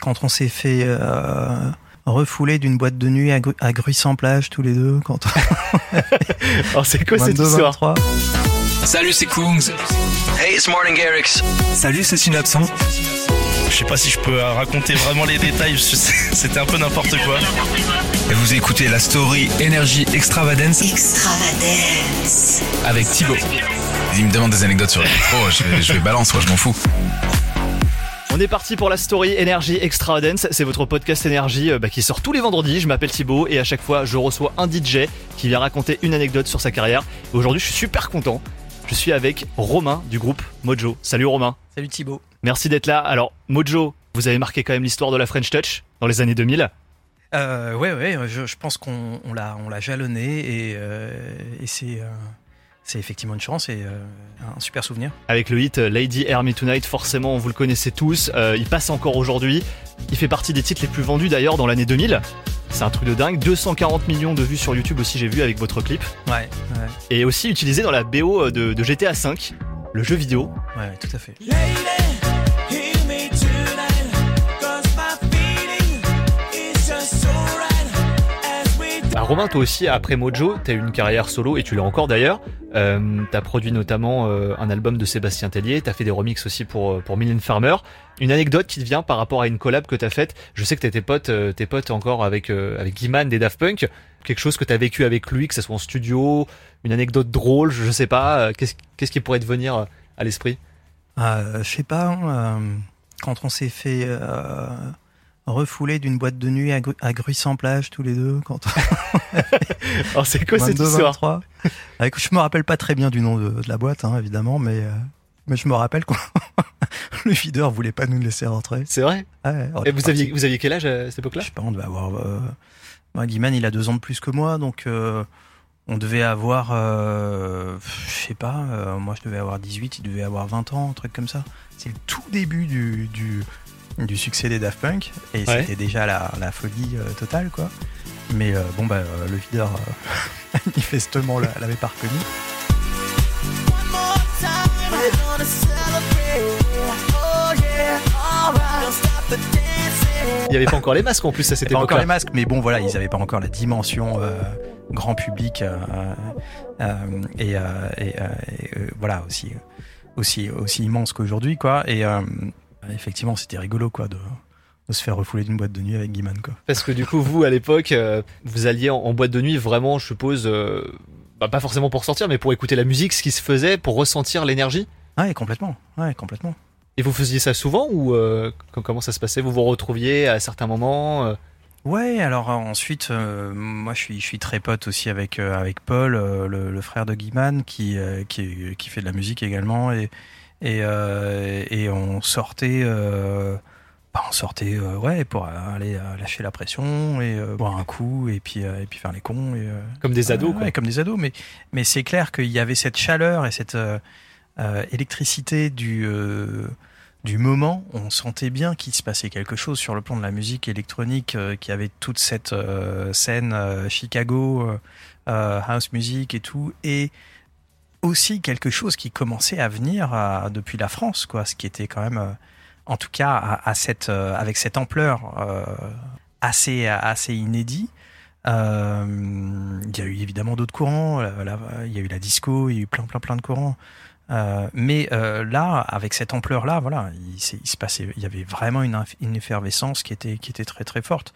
quand on s'est fait euh, refouler d'une boîte de nuit à, Gru- à Gruy-sans-Plage tous les deux, quand Alors c'est quoi cette 22, histoire 23. Salut, c'est Kungs. Hey, it's Morning Garrix. Salut, c'est Synapson. Je sais pas si je peux raconter vraiment les détails, c'était un peu n'importe quoi. Et vous écoutez la story Énergie Extravagance Extravagance. Avec Thibaut. Il me demande des anecdotes sur le micro, je vais balance, moi je m'en fous. On est parti pour la story Énergie Extra Dance. C'est votre podcast énergie euh, bah, qui sort tous les vendredis. Je m'appelle Thibaut et à chaque fois je reçois un DJ qui vient raconter une anecdote sur sa carrière. Aujourd'hui je suis super content. Je suis avec Romain du groupe Mojo. Salut Romain. Salut Thibaut. Merci d'être là. Alors Mojo, vous avez marqué quand même l'histoire de la French Touch dans les années 2000. Euh, ouais, ouais, je, je pense qu'on on l'a, on l'a jalonné et, euh, et c'est, euh, c'est effectivement une chance et euh, un super souvenir. Avec le hit euh, Lady Hear Me Tonight, forcément vous le connaissez tous. Euh, il passe encore aujourd'hui. Il fait partie des titres les plus vendus d'ailleurs dans l'année 2000. C'est un truc de dingue. 240 millions de vues sur YouTube aussi j'ai vu avec votre clip. Ouais, ouais, et aussi utilisé dans la BO de, de GTA V, le jeu vidéo. ouais, tout à fait. Bah, Romain, toi aussi, après Mojo, t'as eu une carrière solo et tu l'as encore d'ailleurs. Euh, t'as produit notamment euh, un album de Sébastien Tellier, t'as fait des remixes aussi pour, euh, pour Million Farmer. Une anecdote qui te vient par rapport à une collab que t'as faite. Je sais que t'es tes potes, euh, tes encore avec, euh, avec Guiman des Daft Punk. Quelque chose que t'as vécu avec lui, que ce soit en studio, une anecdote drôle, je sais pas. Qu'est-ce qui pourrait te venir à l'esprit? Je sais pas, hein, quand on s'est fait refouler d'une boîte de nuit à, Gru- à Gruy-sans-Plage tous les deux, quand Alors c'est quoi cette 22, histoire 23. Avec, je me rappelle pas très bien du nom de, de la boîte, hein, évidemment, mais, euh, mais je me rappelle quand le videur voulait pas nous laisser rentrer. C'est vrai Ouais, Et vous aviez, vous aviez quel âge à cette époque-là Je sais pas, on devait avoir. Euh... Guiman, il a deux ans de plus que moi, donc euh, on devait avoir. Euh... Je sais pas, euh, moi je devais avoir 18, il devait avoir 20 ans, un truc comme ça. C'est le tout début du, du, du succès des Daft Punk, et Ouais. c'était déjà la, la folie euh, totale, quoi. Mais euh, bon, bah, euh, le videur, manifestement, l'a- l'avait pas reconnu. Il y avait pas encore les masques en plus à cette C'était pas encore les masques, mais bon, voilà, ils avaient pas encore la dimension grand public et, et, voilà aussi aussi aussi immense qu'aujourd'hui, quoi. Et euh, effectivement, c'était rigolo, quoi, de, de se faire refouler d'une boîte de nuit avec Guiman, quoi. Parce que du coup, vous, à l'époque, euh, vous alliez en, en boîte de nuit vraiment, je suppose, euh, bah, pas forcément pour sortir, mais pour écouter la musique, ce qui se faisait, pour ressentir l'énergie. Ouais, complètement. Ouais, complètement. Et vous faisiez ça souvent ou euh, com- comment ça se passait? Vous vous retrouviez à certains moments Ouais, alors ensuite, euh, moi je suis, je suis très pote aussi avec, euh, avec Paul, euh, le, le frère de Guiman, qui, qui, qui fait de la musique également. Et, et, euh, et on sortait, euh, bah, on sortait euh, ouais, pour aller euh, lâcher la pression et euh, boire un coup et puis, euh, et puis faire les cons. Et, euh, comme des ados, Ouais, quoi. ouais, comme des ados. Mais, mais c'est clair qu'il y avait cette chaleur et cette électricité du, euh, du moment. On sentait bien qu'il se passait quelque chose sur le plan de la musique électronique, euh, qu'il y avait toute cette euh, scène euh, Chicago, house music et tout. Et aussi quelque chose qui commençait à venir à- depuis la France, quoi, ce qui était quand même, euh, en tout cas, à, à cette, euh, avec cette ampleur euh, assez, assez inédit. Euh, il y a eu évidemment d'autres courants. il y a eu la disco, il y a eu plein, plein, plein de courants. Euh, mais euh, là, avec cette ampleur-là, voilà, il, se passait, il y avait vraiment une, effervescence qui était, qui était très, très forte.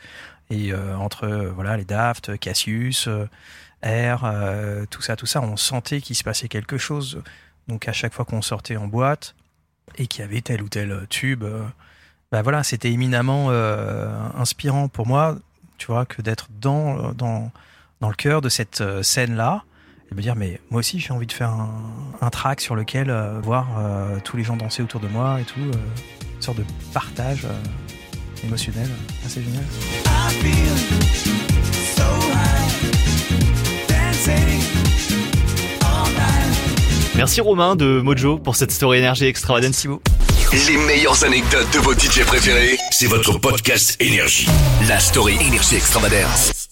Et euh, entre voilà les Daft, Cassius, R, euh, tout ça, tout ça, on sentait qu'il se passait quelque chose. Donc à chaque fois qu'on sortait en boîte et qu'il y avait tel ou tel tube, bah voilà, c'était éminemment inspirant pour moi, tu vois, que d'être dans, dans, dans le cœur de cette scène-là et me dire, mais moi aussi j'ai envie de faire un, un track sur lequel euh, voir euh, tous les gens danser autour de moi et tout, euh, une sorte de partage euh, émotionnel, assez génial. Merci Romain de Mojo pour cette story énergie. Merci beaucoup. Les meilleures anecdotes de vos DJ préférés, c'est votre podcast Énergie. La story Énergie Extravagance.